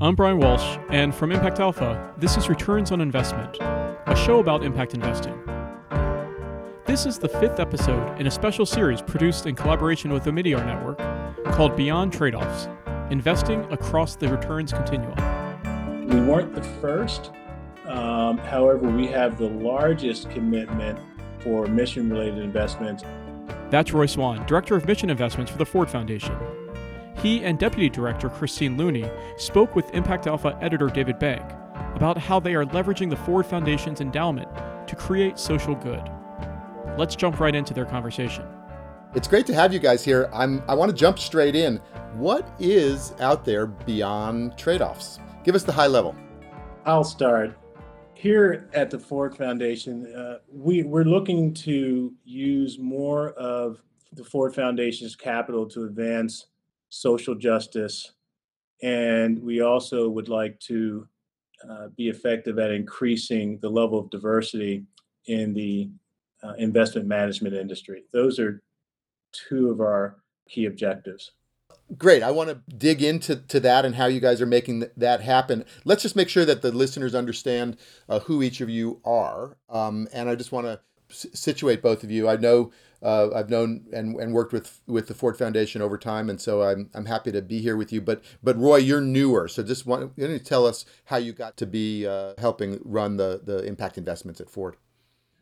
I'm Brian Walsh, and from Impact Alpha, this is Returns on Investment, a show about impact investing. This is the fifth episode in a special series produced in collaboration with the Omidyar Network called Beyond Trade Offs Investing Across the Returns Continuum. We weren't the first. Um, however, we have the largest commitment for mission related investments. That's Roy Swan, Director of Mission Investments for the Ford Foundation. He and Deputy Director Christine Looney spoke with Impact Alpha editor David Bank about how they are leveraging the Ford Foundation's endowment to create social good. Let's jump right into their conversation. It's great to have you guys here. I'm, I want to jump straight in. What is out there beyond trade offs? Give us the high level. I'll start. Here at the Ford Foundation, uh, we, we're looking to use more of the Ford Foundation's capital to advance social justice. And we also would like to uh, be effective at increasing the level of diversity in the uh, investment management industry. Those are two of our key objectives. Great. I want to dig into to that and how you guys are making that happen. Let's just make sure that the listeners understand uh, who each of you are. Um, and I just want to s- situate both of you. I know uh, I've known and, and worked with with the Ford Foundation over time, and so I'm I'm happy to be here with you. But but Roy, you're newer, so just want you to tell us how you got to be uh, helping run the the impact investments at Ford.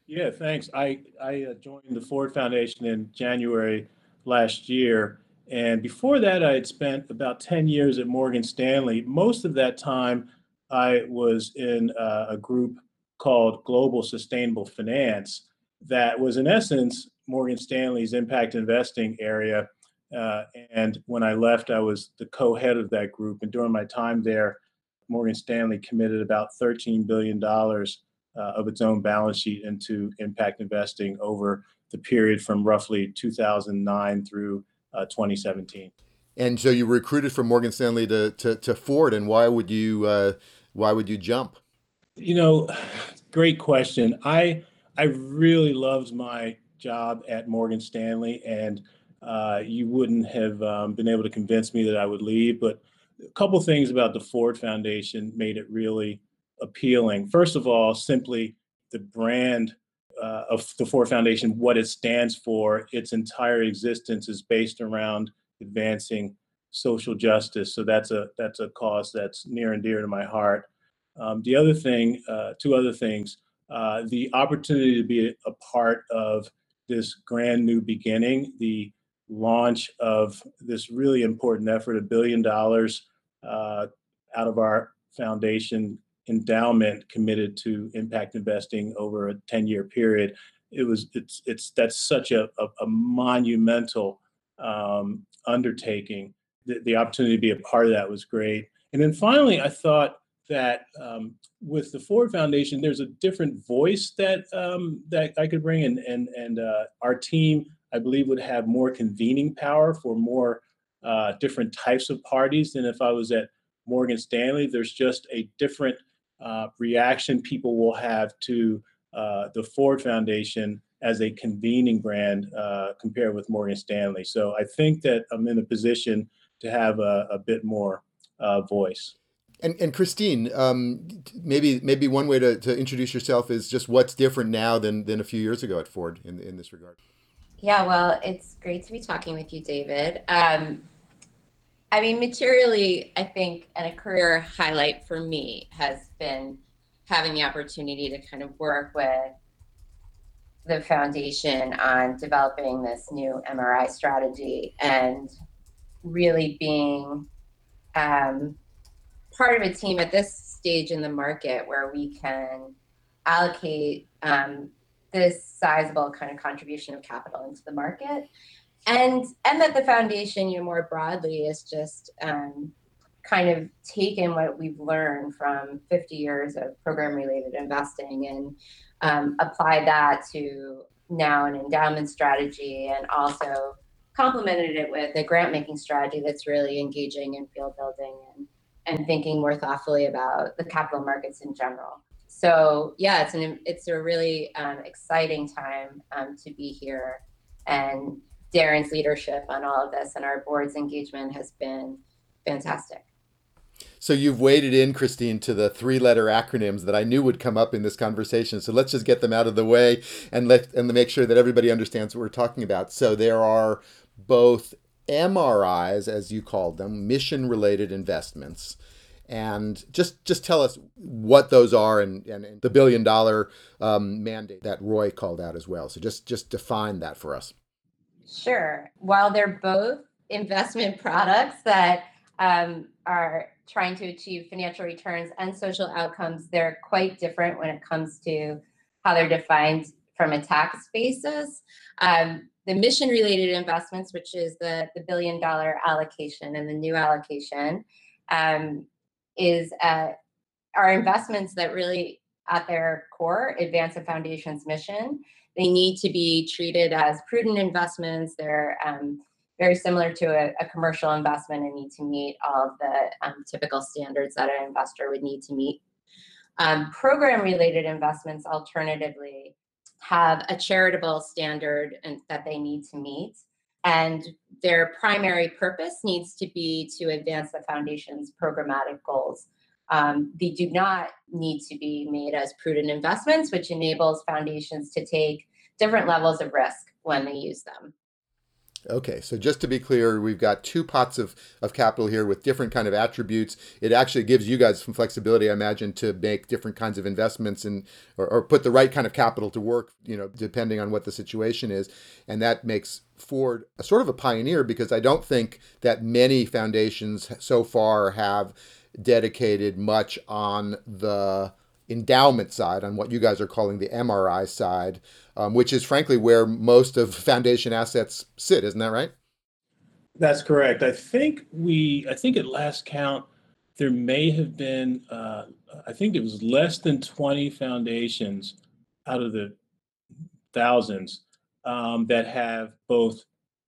Yeah, thanks. I I uh, joined the Ford Foundation in January last year, and before that, I had spent about ten years at Morgan Stanley. Most of that time, I was in uh, a group called Global Sustainable Finance that was in essence Morgan Stanley's impact investing area. Uh, and when I left, I was the co head of that group. And during my time there, Morgan Stanley committed about $13 billion uh, of its own balance sheet into impact investing over the period from roughly 2009 through uh, 2017. And so you recruited from Morgan Stanley to, to, to Ford, and why would you uh, why would you jump? You know, great question. I I really loved my job at Morgan Stanley, and uh, you wouldn't have um, been able to convince me that I would leave. But a couple things about the Ford Foundation made it really appealing. First of all, simply the brand uh, of the Ford Foundation, what it stands for, its entire existence is based around advancing social justice. So that's a that's a cause that's near and dear to my heart. Um, the other thing, uh, two other things, uh, the opportunity to be a part of this grand new beginning, the launch of this really important effort, a billion dollars uh, out of our foundation endowment committed to impact investing over a 10 year period. It was, it's, it's, that's such a, a, a monumental um, undertaking. The, the opportunity to be a part of that was great. And then finally, I thought that um, with the Ford Foundation, there's a different voice that um, that I could bring, and and and uh, our team, I believe, would have more convening power for more uh, different types of parties than if I was at Morgan Stanley. There's just a different uh, reaction people will have to uh, the Ford Foundation as a convening brand uh, compared with Morgan Stanley. So I think that I'm in a position to have a, a bit more uh, voice. And, and Christine, um, maybe maybe one way to, to introduce yourself is just what's different now than, than a few years ago at Ford in, in this regard. Yeah, well, it's great to be talking with you, David. Um, I mean, materially, I think, and a career highlight for me has been having the opportunity to kind of work with the foundation on developing this new MRI strategy and really being um, part of a team at this stage in the market where we can allocate um, this sizable kind of contribution of capital into the market. And and that the foundation you know more broadly is just um, kind of taken what we've learned from 50 years of program related investing and um, applied that to now an endowment strategy and also complemented it with a grant making strategy that's really engaging in field building and and thinking more thoughtfully about the capital markets in general. So yeah, it's an it's a really um, exciting time um, to be here, and Darren's leadership on all of this and our board's engagement has been fantastic. So you've waded in, Christine, to the three-letter acronyms that I knew would come up in this conversation. So let's just get them out of the way and let and make sure that everybody understands what we're talking about. So there are both MRIs, as you called them, mission-related investments, and just just tell us what those are and, and, and the billion dollar um, mandate that Roy called out as well. So just just define that for us. Sure. While they're both investment products that um, are trying to achieve financial returns and social outcomes, they're quite different when it comes to how they're defined from a tax basis. Um, the mission related investments, which is the, the billion dollar allocation and the new allocation, um, is uh, are investments that really at their core advance a foundation's mission. They need to be treated as prudent investments. They're um, very similar to a, a, commercial investment and need to meet all of the um, typical standards that an investor would need to meet. Um, program related investments, alternatively, have a charitable standard and, that they need to meet. And their primary purpose needs to be to advance the foundation's programmatic goals. Um, they do not need to be made as prudent investments, which enables foundations to take different levels of risk when they use them. Okay, so just to be clear, we've got two pots of, of capital here with different kind of attributes. It actually gives you guys some flexibility, I imagine, to make different kinds of investments and or, or put the right kind of capital to work, you know, depending on what the situation is. And that makes Ford a sort of a pioneer because I don't think that many foundations so far have dedicated much on the endowment side, on what you guys are calling the MRI side, um, which is frankly where most of foundation assets sit. Isn't that right? That's correct. I think we, I think at last count, there may have been, uh, I think it was less than 20 foundations out of the thousands um, that have both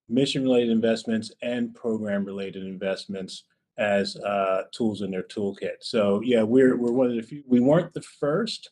mission related investments and program related investments as uh, tools in their toolkit. So yeah, we're we're one of the few. We weren't the first.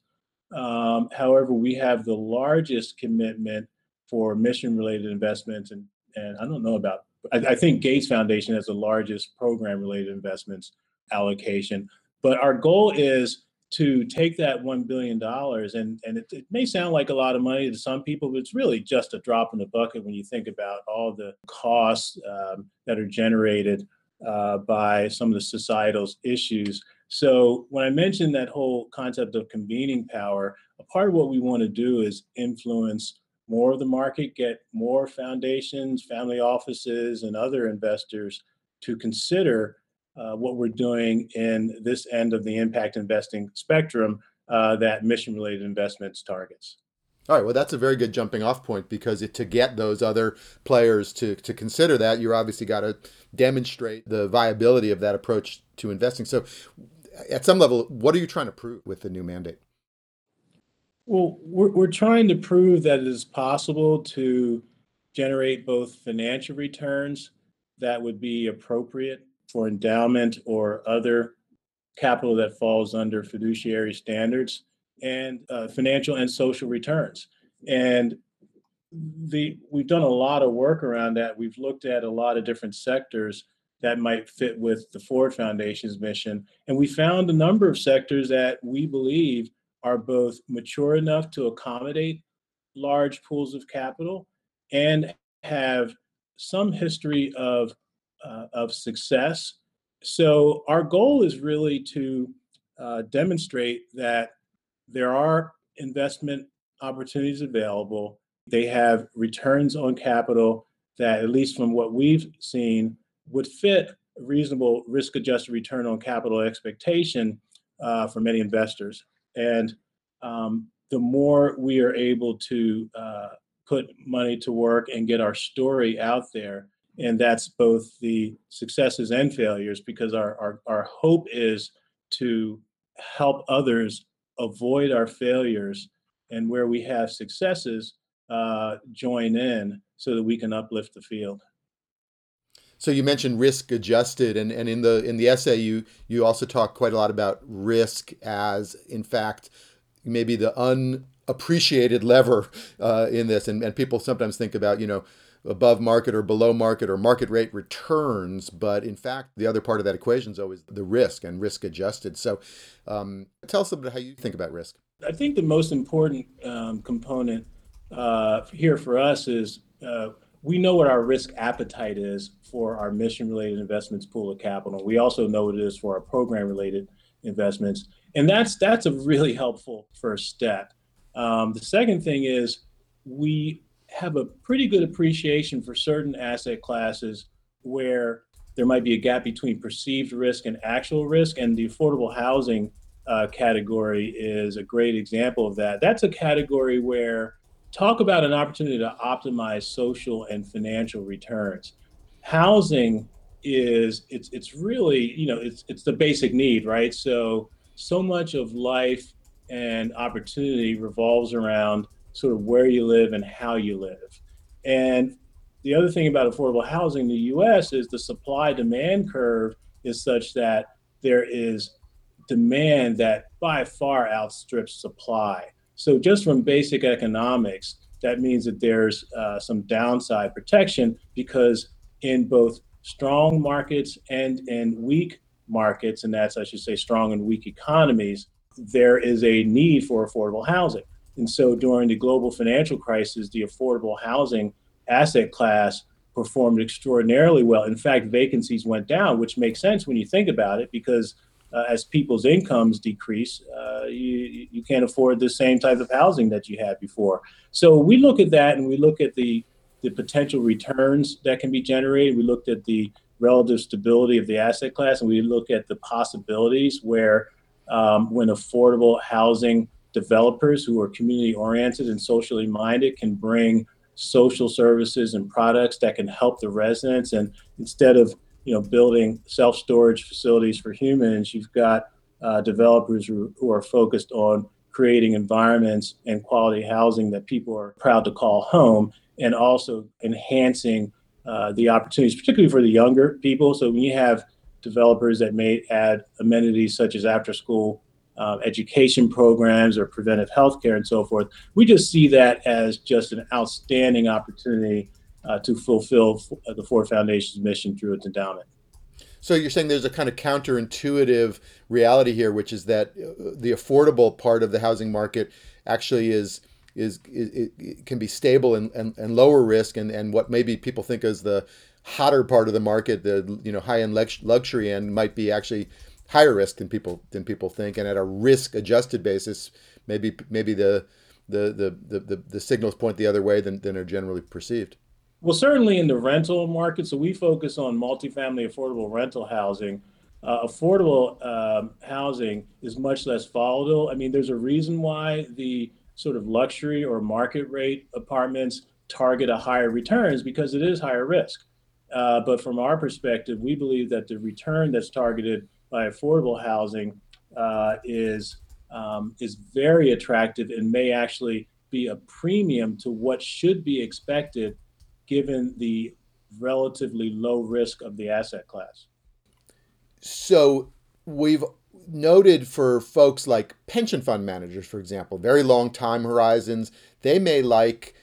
Um, however, we have the largest commitment for mission-related investments, and and I don't know about. I, I think Gates Foundation has the largest program-related investments allocation. But our goal is to take that one billion dollars, and and it, it, may sound like a lot of money to some people, but it's really just a drop in the bucket when you think about all the costs um, that are generated uh, by some of the societal issues. So when I mentioned that whole concept of convening power, a part of what we want to do is influence more of the market, get more foundations, family offices, and other investors to consider uh, what we're doing in this end of the impact investing spectrum uh, that mission related investments targets. All right, well, that's a very good jumping off point because it, to get those other players to, to consider that, you're obviously got to demonstrate the viability of that approach to investing. So, at some level, what are you trying to prove with the new mandate? Well, we're, we're trying to prove that it is possible to generate both financial returns that would be appropriate for endowment or other capital that falls under fiduciary standards and uh, financial and social returns. And the we've done a lot of work around that. We've looked at a lot of different sectors that might fit with the Ford Foundation's mission, and we found a number of sectors that we believe are both mature enough to accommodate large pools of capital and have some history of uh, of success. So our goal is really to uh, demonstrate that there are investment opportunities available. They have returns on capital that, at least from what we've seen, would fit reasonable risk adjusted return on capital expectation uh, for many investors. And um, the more we are able to uh, put money to work and get our story out there, and that's both the successes and failures, because our, our, our hope is to help others avoid our failures and where we have successes, uh, join in so that we can uplift the field. So you mentioned risk adjusted, and, and in the in the essay you you also talk quite a lot about risk as in fact maybe the unappreciated lever uh, in this, and, and people sometimes think about you know above market or below market or market rate returns. But in fact, the other part of that equation is always the risk and risk adjusted. So um, tell us a bit how you think about risk. I think the most important um, component uh, here for us is uh, we know what our risk appetite is for our mission related investments pool of capital. We also know what it is for our program related investments. And that's that's a really helpful first step. Um, the second thing is we have a pretty good appreciation for certain asset classes where there might be a gap between perceived risk and actual risk. And the affordable housing uh, category is a great example of that. That's a category where talk about an opportunity to optimize social and financial returns. Housing is it's it's really you know it's it's the basic need, right? So so much of life and opportunity revolves around sort of where you live and how you live. And the other thing about affordable housing in the US is the supply demand curve is such that there is demand that by far outstrips supply. So, just from basic economics, that means that there's uh, some downside protection because in both strong markets and in weak markets, and that's, I should say, strong and weak economies, there is a need for affordable housing. And so during the global financial crisis, the affordable housing asset class performed extraordinarily well. In fact, vacancies went down, which makes sense when you think about it, because uh, as people's incomes decrease, uh, you, you can't afford the same type of housing that you had before. So we look at that and we look at the, the potential returns that can be generated. We looked at the relative stability of the asset class and we look at the possibilities where um, when affordable housing developers who are community oriented and socially minded can bring social services and products that can help the residents. And instead of you know building self storage facilities for humans you've got uh, developers who, who are focused on creating environments and quality housing that people are proud to call home and also enhancing uh, the opportunities particularly for the younger people. So when you have developers that may add amenities such as after school uh, education programs or preventive health care and so forth. We just see that as just an outstanding opportunity uh, to fulfill f- the Ford Foundation's mission through its endowment. So you're saying there's a kind of counterintuitive reality here, which is that uh, the affordable part of the housing market actually is is, it, can be stable and, and, and lower risk, and, and what maybe people think as the hotter part of the market, the you know high end luxury end, might be actually higher risk than people than people think, and at a risk adjusted basis, maybe maybe the the, the the the signals point the other way than, than are generally perceived. Well, certainly in the rental market, so we focus on multifamily affordable rental housing. Uh, affordable um, housing is much less volatile. I mean, there's a reason why the sort of luxury or market rate apartments target a higher returns because it is higher risk. Uh, but from our perspective, we believe that the return that's targeted by affordable housing uh, is um, is very attractive and may actually be a premium to what should be expected given the relatively low risk of the asset class. So we've noted for folks like pension fund managers, for example, very long time horizons, they may like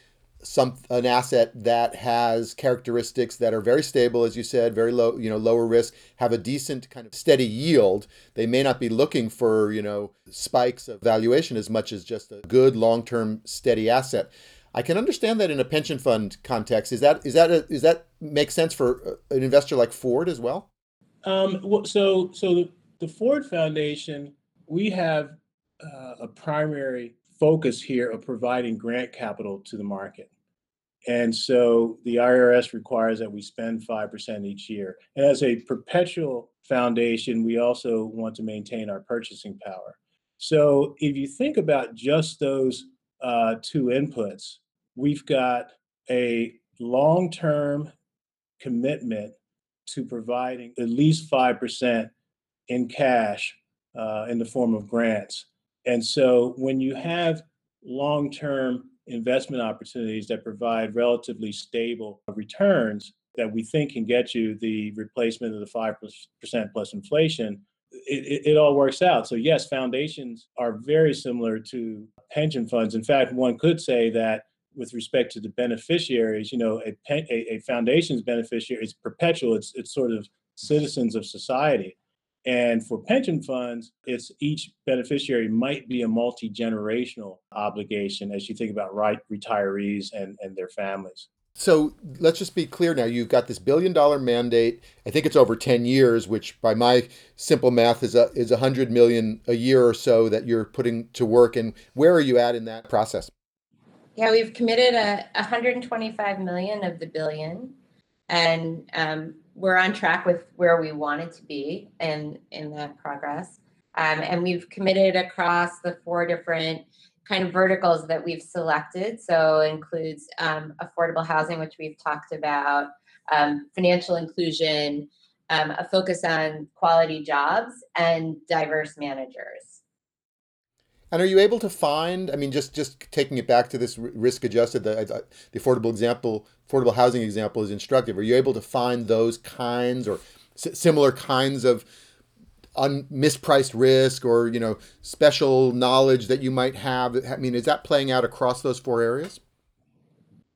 some an asset that has characteristics that are very stable, as you said, very low, you know, lower risk, have a decent kind of steady yield. They may not be looking for, you know, spikes of valuation as much as just a good long-term steady asset. I can understand that in a pension fund context. Is that is that a, is that make sense for an investor like Ford as well? Um, so so the, the Ford Foundation, we have uh, a primary focus here of providing grant capital to the market. And so the IRS requires that we spend 5% each year. And as a perpetual foundation, we also want to maintain our purchasing power. So if you think about just those uh, two inputs, we've got a long term commitment to providing at least 5% in cash uh, in the form of grants. And so when you have long term investment opportunities that provide relatively stable returns that we think can get you the replacement of the 5% plus inflation, it, it, it, all works out. So, yes, foundations are very similar to pension funds. In fact, one could say that with respect to the beneficiaries, you know, a, a, a foundation's beneficiary is perpetual. It's it's sort of citizens of society. And for pension funds, it's each beneficiary might be a multi generational obligation as you think about right retirees and, and their families. So let's just be clear now. You've got this billion dollar mandate. I think it's over 10 years, which by my simple math is a, is 100 million a year or so that you're putting to work. And where are you at in that process? Yeah, we've committed a 125 million of the billion, and um, we're on track with where we wanted to be in in that progress. Um, and we've committed across the four different kind of verticals that we've selected. So includes um, affordable housing, which we've talked about, um, financial inclusion, um, a focus on quality jobs, and diverse managers. And are you able to find? I mean, just just taking it back to this risk adjusted, the the affordable example, affordable housing example is instructive. Are you able to find those kinds or similar kinds of un- mispriced risk or you know special knowledge that you might have? I mean, is that playing out across those four areas?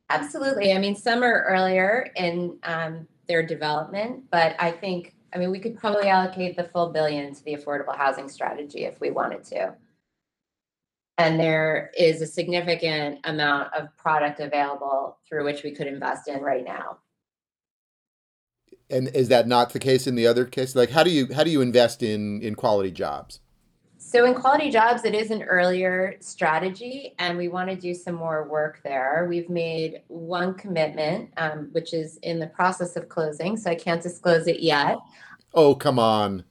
Absolutely. I mean, some are earlier in um, their development, but I think I mean we could probably allocate the full billion to the affordable housing strategy if we wanted to and there is a significant amount of product available through which we could invest in right now. And is that not the case in the other case? Like how do you how do you invest in in quality jobs? So in quality jobs it is an earlier strategy and we want to do some more work there. We've made one commitment um, which is in the process of closing so i can't disclose it yet. Oh come on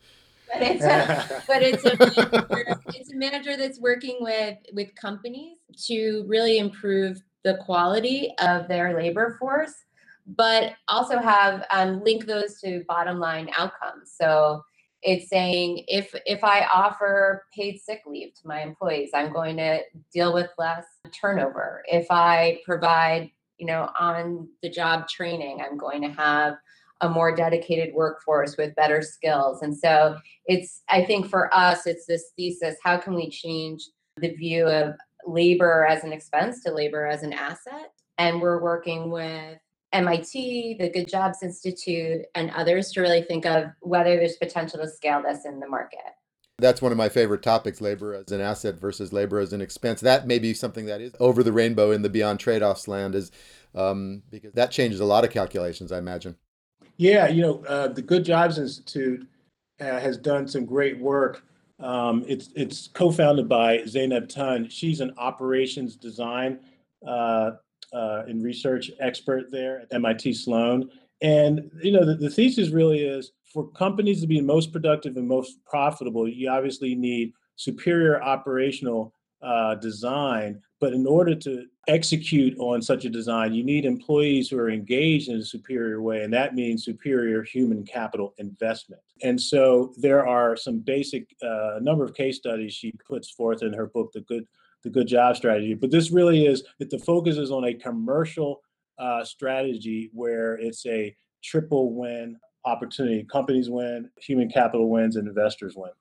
but it's a, but it's a manager, it's a manager that's working with with companies to really improve the quality of their labor force, but also have um, link those to bottom line outcomes. So it's saying if if I offer paid sick leave to my employees, I'm going to deal with less turnover. If I provide you know on the job training, I'm going to have a more dedicated workforce with better skills. And so it's, I think for us, it's this thesis how can we change the view of labor as an expense to labor as an asset? And we're working with MIT, the Good Jobs Institute, and others to really think of whether there's potential to scale this in the market. That's one of my favorite topics labor as an asset versus labor as an expense. That may be something that is over the rainbow in the beyond trade offs land, is um, because that changes a lot of calculations, I imagine. Yeah, you know, uh, the Good Jobs Institute uh, has done some great work. Um, it's it's co-founded by Zeynep Ton. She's an operations design uh, uh and research expert there at MIT Sloan. And you know, the, the thesis really is for companies to be most productive and most profitable, you obviously need superior operational uh, design. But in order to execute on such a design, you need employees who are engaged in a superior way, and that means superior human capital investment. And so there are some basic, uh, number of case studies she puts forth in her book, The Good, the Good Job Strategy. But this really is that the focus is on a commercial uh, strategy where it's a triple win opportunity. Companies win, human capital wins, and investors win.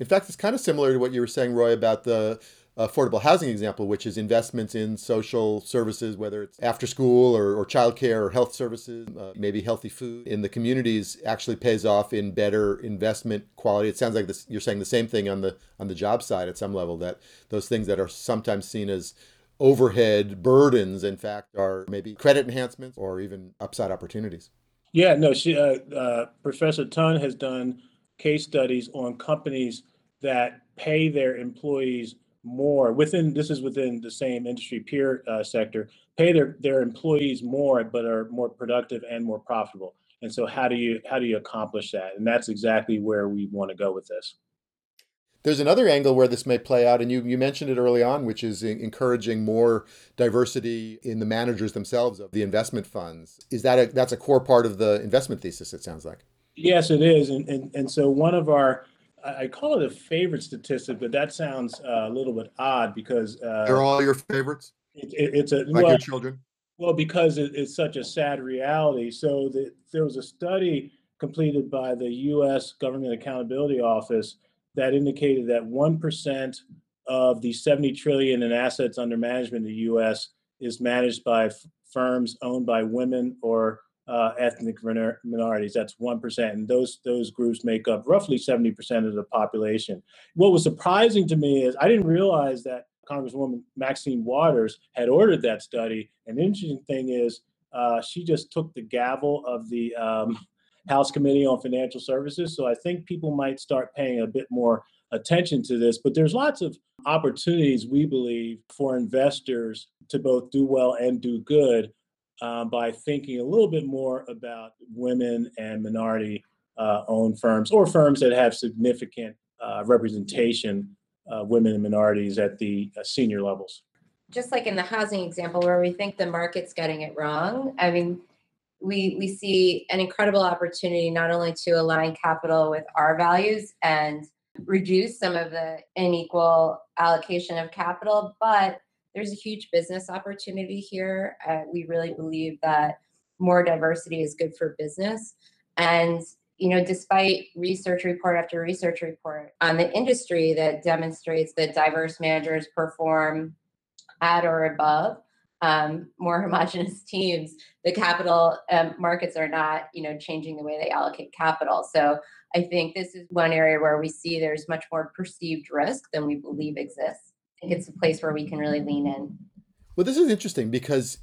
In fact, it's kind of similar to what you were saying, Roy, about the affordable housing example, which is investments in social services, whether it's after school or, or childcare or health services, uh, maybe healthy food in the communities actually pays off in better investment quality. It sounds like this, you're saying the same thing on the on the job side at some level that those things that are sometimes seen as overhead burdens, in fact, are maybe credit enhancements or even upside opportunities. Yeah, no, she uh, uh, Professor Ton has done case studies on companies that pay their employees more within this is within the same industry peer uh, sector pay their their employees more but are more productive and more profitable. And so how do you how do you accomplish that? And that's exactly where we want to go with this. There's another angle where this may play out and you, you mentioned it early on which is encouraging more diversity in the managers themselves of the investment funds. Is that a, that's a core part of the investment thesis it sounds like? Yes it is. And, and, and so one of our I call it a favorite statistic, but that sounds uh, a little bit odd because uh, they're all your favorites. It, it, it's a like well, your children. Well, because it, it's such a sad reality. So the, there was a study completed by the U.S. Government Accountability Office that indicated that one percent of the 70 trillion in assets under management in the U.S. is managed by f- firms owned by women or uh, ethnic minorities. That's one percent, and those those groups make up roughly seventy percent of the population. What was surprising to me is I didn't realize that Congresswoman Maxine Waters had ordered that study. And interesting thing is, uh, she just took the gavel of the um, House Committee on Financial Services. So I think people might start paying a bit more attention to this. But there's lots of opportunities, we believe, for investors to both do well and do good uh, by thinking a little bit more about women and minority uh, owned firms or firms that have significant uh, representation of women and minorities at the uh, senior levels. Just like in the housing example where we think the market's getting it wrong, I mean, we we see an incredible opportunity not only to align capital with our values and reduce some of the unequal allocation of capital, but there's a huge business opportunity here. Uh, we really believe that more diversity is good for business. And, you know, despite research report after research report on the industry that demonstrates that diverse managers perform at or above um, more homogenous teams, the capital um, markets are not, you know, changing the way they allocate capital. So I think this is one area where we see there's much more perceived risk than we believe exists think it's a place where we can really lean in. Well, this is interesting because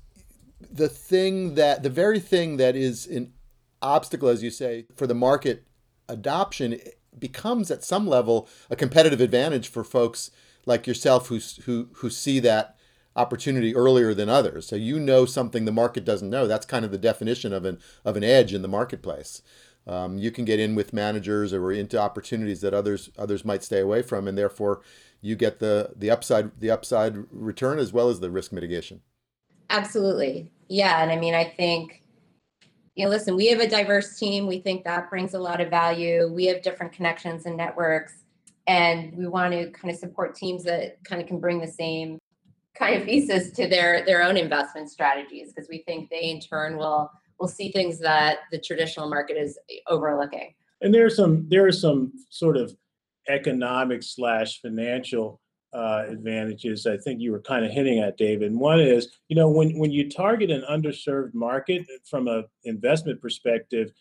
the thing that the very thing that is an obstacle, as you say, for the market adoption becomes at some level a competitive advantage for folks like yourself who who who see that opportunity earlier than others. So you know something the market doesn't know. That's kind of the definition of an of an edge in the marketplace. Um, you can get in with managers or into opportunities that others others might stay away from, and therefore you get the the upside the upside return as well as the risk mitigation. Absolutely, yeah, and I mean I think you know listen we have a diverse team. We think that brings a lot of value. We have different connections and networks, and we want to kind of support teams that kind of can bring the same kind of thesis to their their own investment strategies because we think they in turn will we'll see things that the traditional market is overlooking. And there are some there are some sort of economic slash financial uh, advantages I think you were kind of hinting at, David. And one is, you know, when when you target an underserved market from an investment perspective,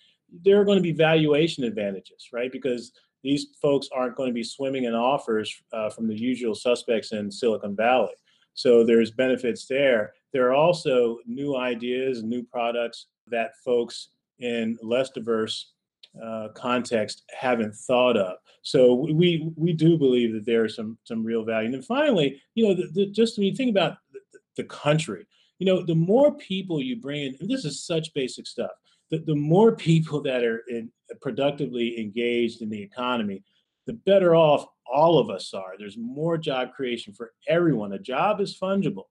there are going to be valuation advantages, right? Because these folks aren't going to be swimming in offers uh, from the usual suspects in Silicon Valley. So there's benefits there. There are also new ideas, new products that folks in less diverse uh, context haven't thought of. So we we do believe that there is some some real value. And then finally, you know, the, the, just when you think about the, the, country, you know, the more people you bring in, and this is such basic stuff. The, the more people that are in, productively engaged in the economy, the better off all of us are. There's more job creation for everyone. A job is fungible.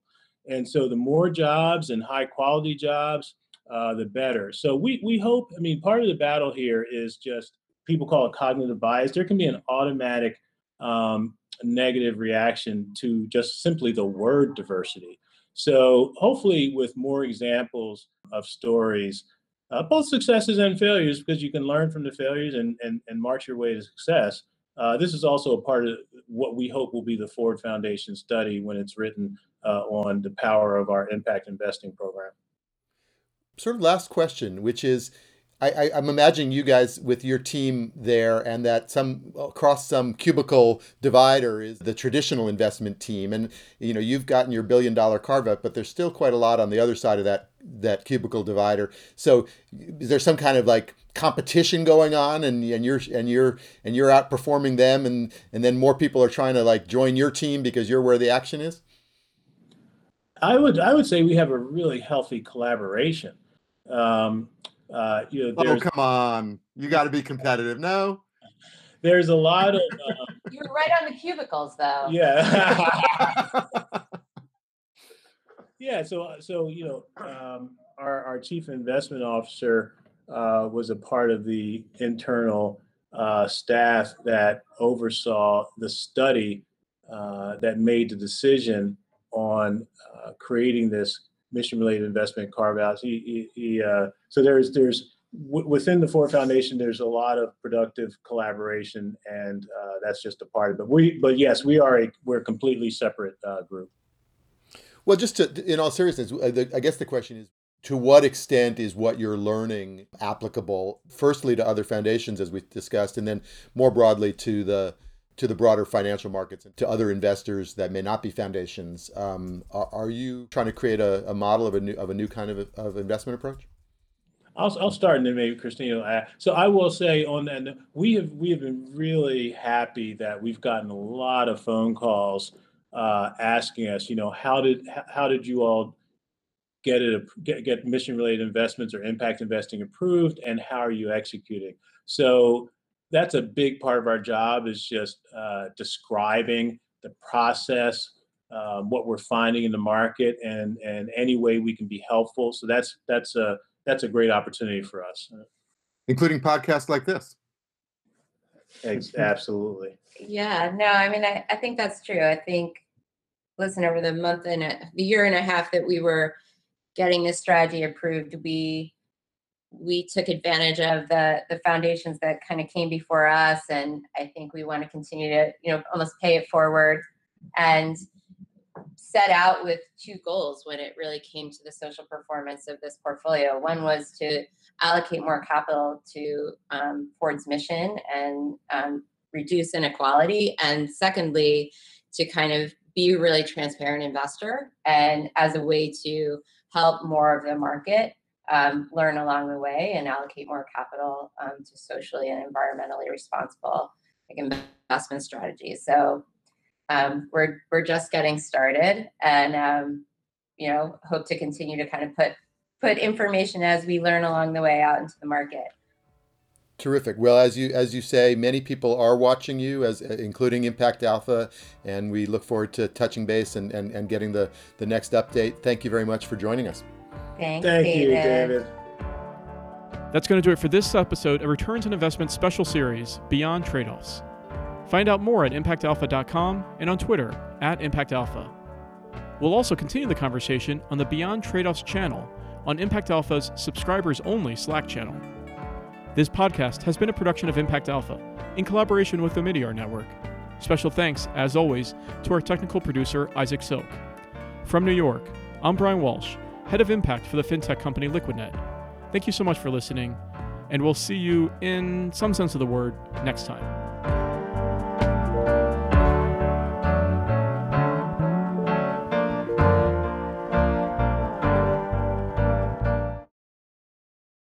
And so the more jobs and high quality jobs, uh, the better. So we we hope. I mean, part of the battle here is just people call it cognitive bias. There can be an automatic um, negative reaction to just simply the word diversity. So hopefully, with more examples of stories, uh, both successes and failures, because you can learn from the failures and and, and march your way to success. Uh, this is also a part of what we hope will be the Ford Foundation study when it's written uh, on the power of our impact investing program sort of last question, which is I, am I'm imagining you guys with your team there, and that some across some cubicle divider is the traditional investment team, and you know you've gotten your billion dollar carve up, but there's still quite a lot on the other side of that that cubicle divider. So is there some kind of like competition going on, and and you're and you're and you're outperforming them, and and then more people are trying to like join your team because you're where the action is. I would I would say we have a really healthy collaboration. Um, uh, you know, oh come on, you got to be competitive. No, there's a lot of. Uh, You're right on the cubicles, though. Yeah. yeah. So so you know, um, our our chief investment officer uh, was a part of the internal uh, staff that oversaw the study uh, that made the decision on uh, creating this mission related investment carve outs. He, he, he uh, so there's there's within the Ford Foundation there's a lot of productive collaboration, and uh, that's just a part of it. But we but yes, we are a we're a completely separate uh, group. Well, just to, in all seriousness, uh, I guess the question is to what extent is what you're learning applicable firstly to other foundations as we discussed and then more broadly to the to the broader financial markets and to other investors that may not be foundations um, are, are, you trying to create a, a, model of a new of a new kind of, of investment approach I'll, I'll start and then maybe Christine will add. So I will say on that, we have we have been really happy that we've gotten a lot of phone calls uh, asking us, you know, how did how did you all get it get, get mission related investments or impact investing approved and how are you executing so that's a big part of our job is just uh, describing the process um, what we're finding in the market and and any way we can be helpful. So that's that's a that's a great opportunity for us. Including podcasts like this. Absolutely. Yeah no i mean I, I think that's true. I think listen over the month and a, the year and a half that we were getting this strategy approved, we we took advantage of the the foundations that kind of came before us, and I think we want to continue to you know almost pay it forward and set out with two goals when it really came to the social performance of this portfolio. One was to allocate more capital to um, Ford's mission and um, reduce inequality, and secondly, to kind of be a really transparent investor and as a way to help more of the market um, learn along the way and allocate more capital um, to socially and environmentally responsible like investment strategies. So um, we're we're just getting started, and um, you know hope to continue to kind of put put information as we learn along the way out into the market. Terrific. Well, as you as you say, many people are watching you, as including Impact Alpha, and we look forward to touching base and, and, and getting the, the next update. Thank you very much for joining us. Thanks, Thank David. you, David. That's going to do it for this episode of Returns and Investments special series, Beyond Trade-offs. Find out more at impactalpha.com and on Twitter at impactalpha. We'll also continue the conversation on the Beyond Trade-offs channel on Impact Alpha's subscribers only Slack channel. This podcast has been a production of Impact Alpha in collaboration with the Omidyar Network. Special thanks, as always, to our technical producer, Isaac Silk. From New York, I'm Brian Walsh, head of impact for the fintech company LiquidNet. Thank you so much for listening, and we'll see you in some sense of the word next time.